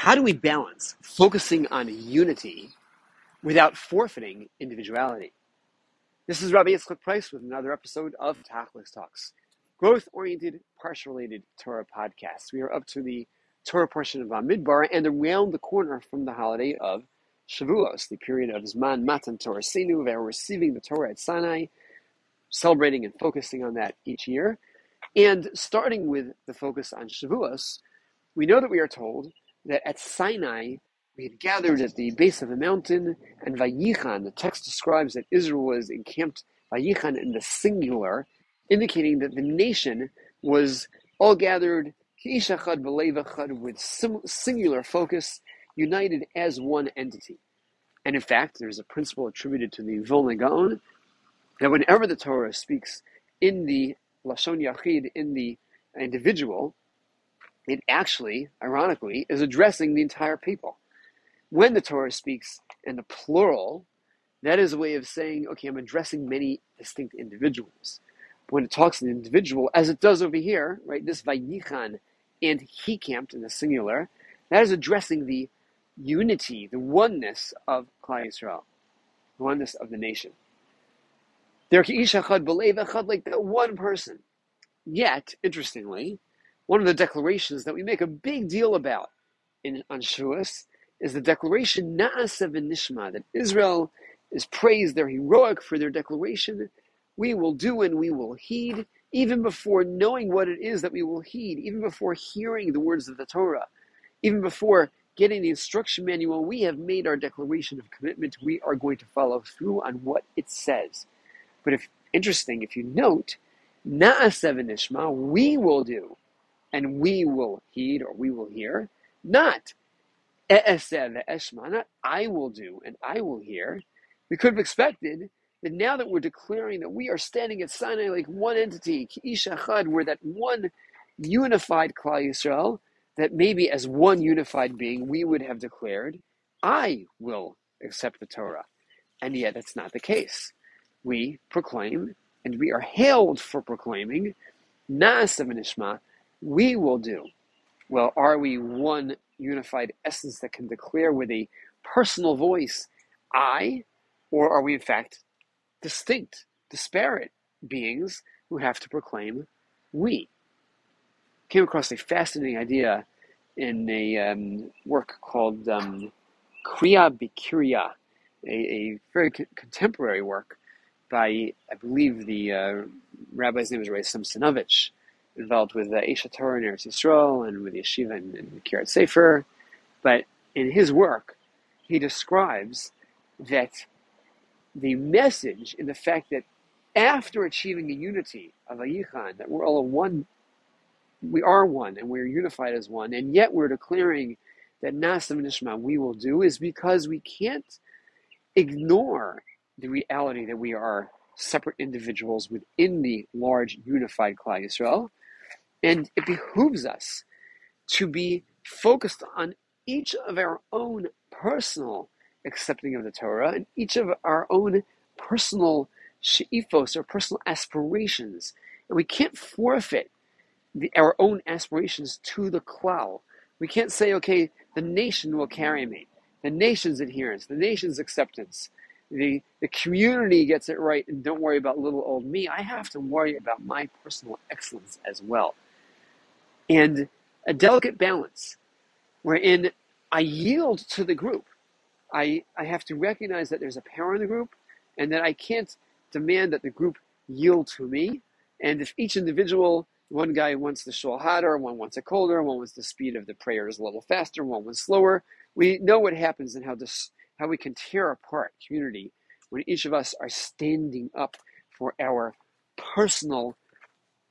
How do we balance focusing on unity without forfeiting individuality? This is Rabbi Yitzchak Price with another episode of Tachlis Talks, growth-oriented, parsha-related Torah podcast. We are up to the Torah portion of Midbar and around the corner from the holiday of Shavuos, the period of Zman Matan Toraseinu, where we're receiving the Torah at Sinai, celebrating and focusing on that each year. And starting with the focus on Shavuos, we know that we are told that at Sinai we had gathered at the base of a mountain, and Vayichan, the text describes that Israel was encamped Vayichan in the singular, indicating that the nation was all gathered with singular focus, united as one entity. And in fact, there's a principle attributed to the Vilna Gaon that whenever the Torah speaks in the Lashon Yachid, in the individual, it actually, ironically, is addressing the entire people. When the Torah speaks in the plural, that is a way of saying, okay, I'm addressing many distinct individuals. When it talks in the individual, as it does over here, right, this Vayichan and he camped in the singular, that is addressing the unity, the oneness of Klal Yisrael, the oneness of the nation. They're like that one person. Yet, interestingly, one of the declarations that we make a big deal about in on Shavuos is the declaration Na'aseh v'nishma that Israel is praised, they're heroic for their declaration. We will do and we will heed, even before knowing what it is that we will heed, even before hearing the words of the Torah, even before getting the instruction manual, we have made our declaration of commitment. We are going to follow through on what it says. But if interesting, if you note, Na'aseh v'nishma, we will do, and we will heed, or we will hear, not v'eshma, not I will do, and I will hear. We could have expected that now that we're declaring that we are standing at Sinai like one entity, Ke'ish Echad, we're that one unified Klal Yisrael, that maybe as one unified being we would have declared, I will accept the Torah. And yet that's not the case we proclaim, and we are hailed for proclaiming, Na'aseh v'nishma, we will do. Well, are we one unified essence that can declare with a personal voice, I, or are we in fact distinct, disparate beings who have to proclaim we? Came across a fascinating idea in a um, work called um, Kriya Bikriya, a, a very co- contemporary work by, I believe, the uh, rabbi's name is Ray Simsonovich, involved with the uh, HaTorah in Eretz Yisrael and with Yeshiva and, and Kiryat Sefer. But in his work, he describes that the message in the fact that after achieving a unity of Vayichan, that we're all one, we are one and we're unified as one, and yet we're declaring that Na'aseh v'nishma we will do is because we can't ignore the reality that we are separate individuals within the large unified Klal Yisrael, and it behooves us to be focused on each of our own personal accepting of the Torah and each of our own personal she'ifos or personal aspirations. And we can't forfeit the, our own aspirations to the klal. We can't say, okay, the nation will carry me, the nation's adherence, the nation's acceptance the, the community gets it right and don't worry about little old me. I have to worry about my personal excellence as well. And a delicate balance wherein I yield to the group. I, I have to recognize that there's a power in the group and that I can't demand that the group yield to me. And if each individual, one guy wants the shul hotter, one wants it colder, one wants the speed of the prayers a little faster, one wants slower, we know what happens and how this how we can tear apart community when each of us are standing up for our personal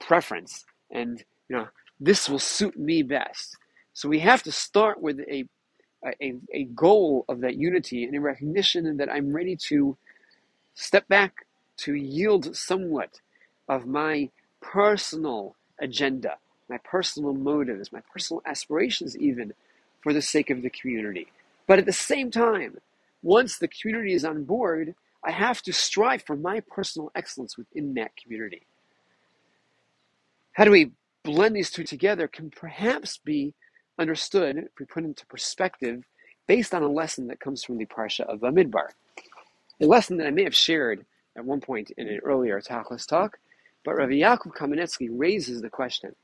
preference and you know this will suit me best so we have to start with a a, a goal of that unity and a recognition that i'm ready to step back to yield somewhat of my personal agenda my personal motives my personal aspirations even for the sake of the community but at the same time once the community is on board, I have to strive for my personal excellence within that community. How do we blend these two together can perhaps be understood, if we put into perspective, based on a lesson that comes from the Parsha of Bamidbar. A lesson that I may have shared at one point in an earlier Tachlis talk, but Rabbi Yaakov Kamenetsky raises the question.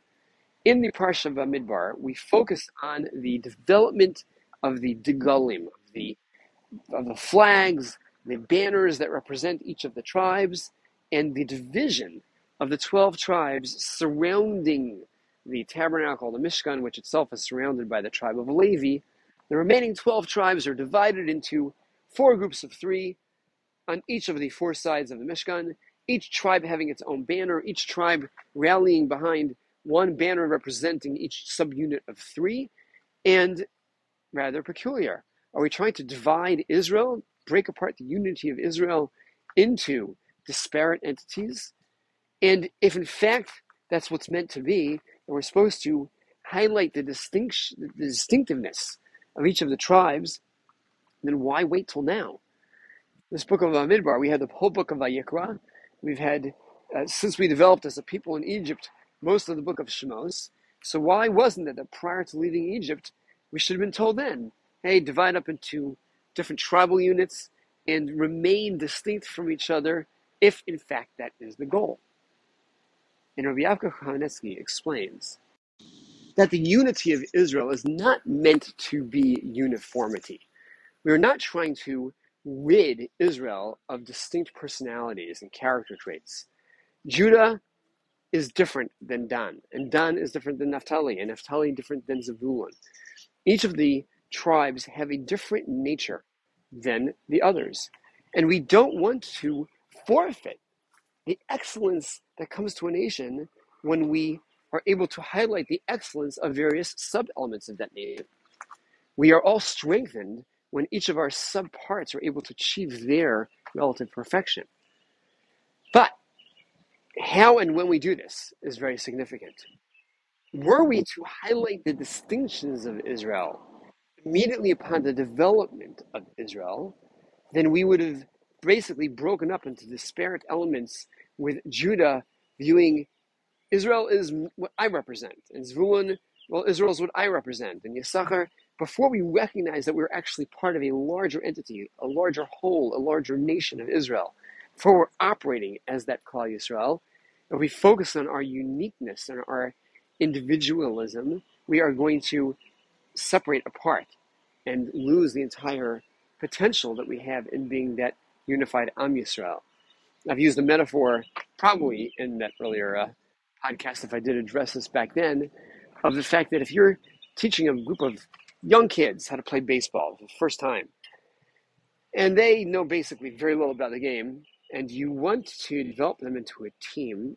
In the Parsha of Bamidbar, we focus on the development of the Degalim, of the, of the flags, the banners that represent each of the tribes, and the division of the 12 tribes surrounding the tabernacle, the Mishkan, which itself is surrounded by the tribe of Levi. The remaining 12 tribes are divided into four groups of three on each of the four sides of the Mishkan, each tribe having its own banner, each tribe rallying behind one banner representing each subunit of three, and rather peculiar. Are we trying to divide Israel, break apart the unity of Israel into disparate entities? And if in fact that's what's meant to be, and we're supposed to highlight the the distinctiveness of each of the tribes, then why wait till now? This book of Midbar, we had the whole book of Vayikra. We've had, uh, since we developed as a people in Egypt, most of the book of Shemos. So why wasn't it that prior to leaving Egypt, we should have been told then, hey, divide up into different tribal units and remain distinct from each other if in fact that is the goal. And Rabbi Yaakov Kamenetsky explains that the unity of Israel is not meant to be uniformity. We are not trying to rid Israel of distinct personalities and character traits. Judah is different than Dan, and Dan is different than Naphtali, and Naphtali different than Zebulun. Each of the tribes have a different nature than the others, and we don't want to forfeit the excellence that comes to a nation when we are able to highlight the excellence of various sub elements of that nation. We are all strengthened when each of our sub parts are able to achieve their relative perfection. But how and when we do this is very significant. Were we to highlight the distinctions of Israel immediately upon the development of Israel, then we would have basically broken up into disparate elements with Judah viewing Israel is what I represent, and Zvulun, well, Israel is what I represent, and Yisachar, before we recognize that we're actually part of a larger entity, a larger whole, a larger nation of Israel, before we're operating as that Klal Yisrael, if we focus on our uniqueness and our individualism, we are going to separate apart and lose the entire potential that we have in being that unified Am Yisrael. I've used the metaphor probably in that earlier uh, podcast, if I did address this back then, of the fact that if you're teaching a group of young kids how to play baseball for the first time, and they know basically very little about the game, and you want to develop them into a team,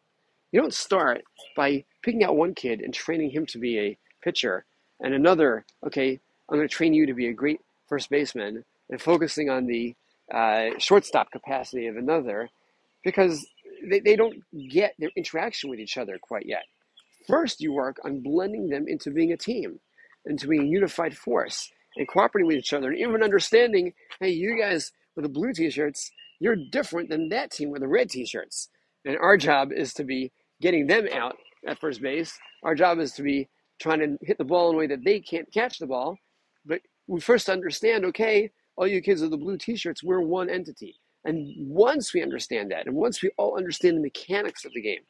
you don't start by picking out one kid and training him to be a pitcher, and another, okay, I'm going to train you to be a great first baseman, and focusing on the uh, shortstop capacity of another, because they, they don't get their interaction with each other quite yet. First, you work on blending them into being a team, into being a unified force, and cooperating with each other, and even understanding, hey, you guys with the blue t-shirts, you're different than that team with the red t-shirts. And our job is to be getting them out at first base. Our job is to be trying to hit the ball in a way that they can't catch the ball. But we first understand, okay, all you kids with the blue t-shirts, we're one entity. And once we understand that, and once we all understand the mechanics of the game,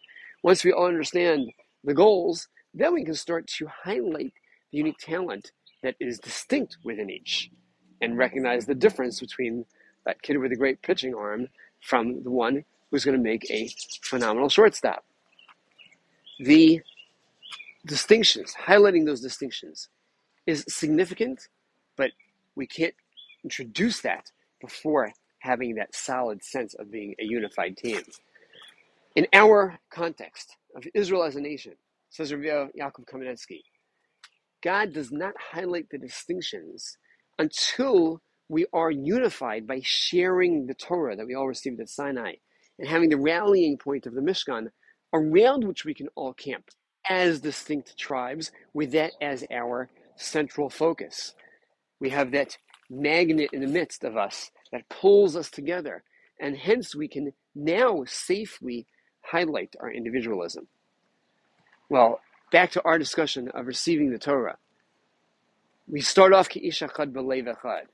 once we all understand the goals, then we can start to highlight the unique talent that is distinct within each and recognize the difference between that kid with a great pitching arm from the one who's going to make a phenomenal shortstop. The distinctions, highlighting those distinctions, is significant, but we can't introduce that before having that solid sense of being a unified team. In our context of Israel as a nation, says Rabbi Yaakov Kamenetsky, God does not highlight the distinctions until we are unified by sharing the Torah that we all received at Sinai and having the rallying point of the Mishkan around which we can all camp as distinct tribes with that as our central focus. We have that magnet in the midst of us that pulls us together. And hence we can now safely highlight our individualism. Well, back to our discussion of receiving the Torah. We start off Ke'ish Echad B'Lev Echad.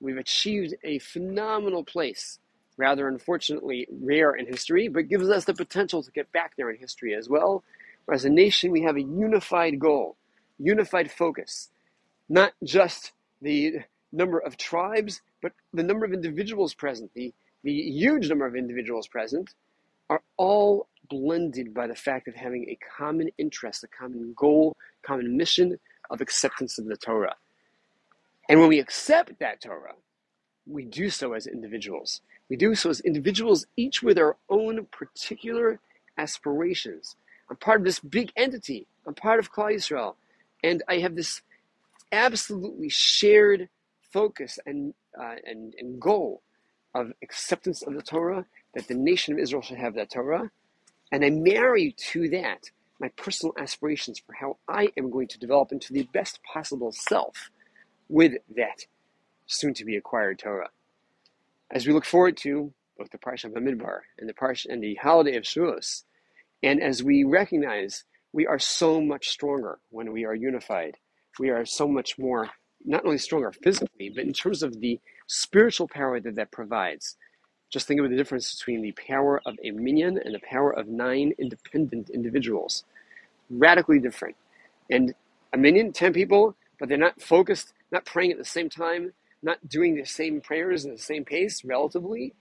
We've achieved a phenomenal place, rather unfortunately rare in history, but gives us the potential to get back there in history as well. As a nation, we have a unified goal, unified focus, not just the number of tribes, but the number of individuals present, the, the huge number of individuals present, are all blended by the fact of having a common interest, a common goal, common mission of acceptance of the Torah. And when we accept that Torah, we do so as individuals. We do so as individuals, each with our own particular aspirations. I'm part of this big entity. I'm part of Klal Yisrael. And I have this absolutely shared focus and, uh, and, and goal of acceptance of the Torah, that the nation of Israel should have that Torah. And I marry to that my personal aspirations for how I am going to develop into the best possible self with that soon to be acquired Torah. As we look forward to both the Parsha of Bamidbar and the Parsha and the holiday of Shavuos, and as we recognize we are so much stronger when we are unified, we are so much more not only stronger physically, but in terms of the spiritual power that that provides. Just think of the difference between the power of a minyan and the power of nine independent individuals. Radically different. And a minyan, 10 people, but they're not focused, not praying at the same time, not doing the same prayers in the same pace relatively.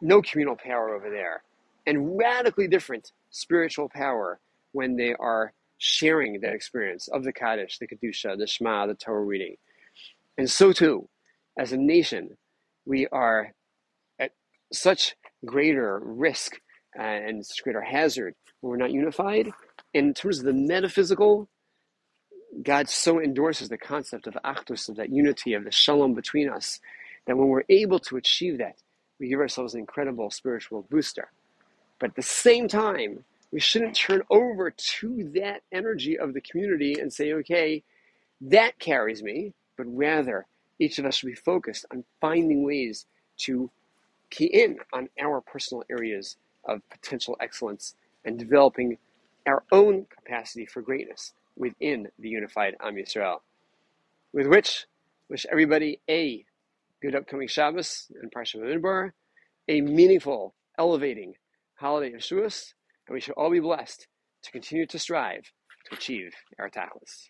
No communal power over there. And radically different spiritual power when they are sharing that experience of the Kaddish, the Kedusha, the Shema, the Torah reading. And so too, as a nation, we are at such greater risk uh, and such greater hazard when we're not unified. In terms of the metaphysical, God so endorses the concept of achdus, of that unity, of the shalom between us, that when we're able to achieve that, we give ourselves an incredible spiritual booster. But at the same time, we shouldn't turn over to that energy of the community and say, okay, that carries me, but rather each of us should be focused on finding ways to key in on our personal areas of potential excellence and developing our own capacity for greatness within the unified Am Yisrael. With which, wish everybody a good upcoming Shabbos and Parsha Bamidbar, a meaningful, elevating holiday of Shavuos, and we should all be blessed to continue to strive to achieve our tachlis.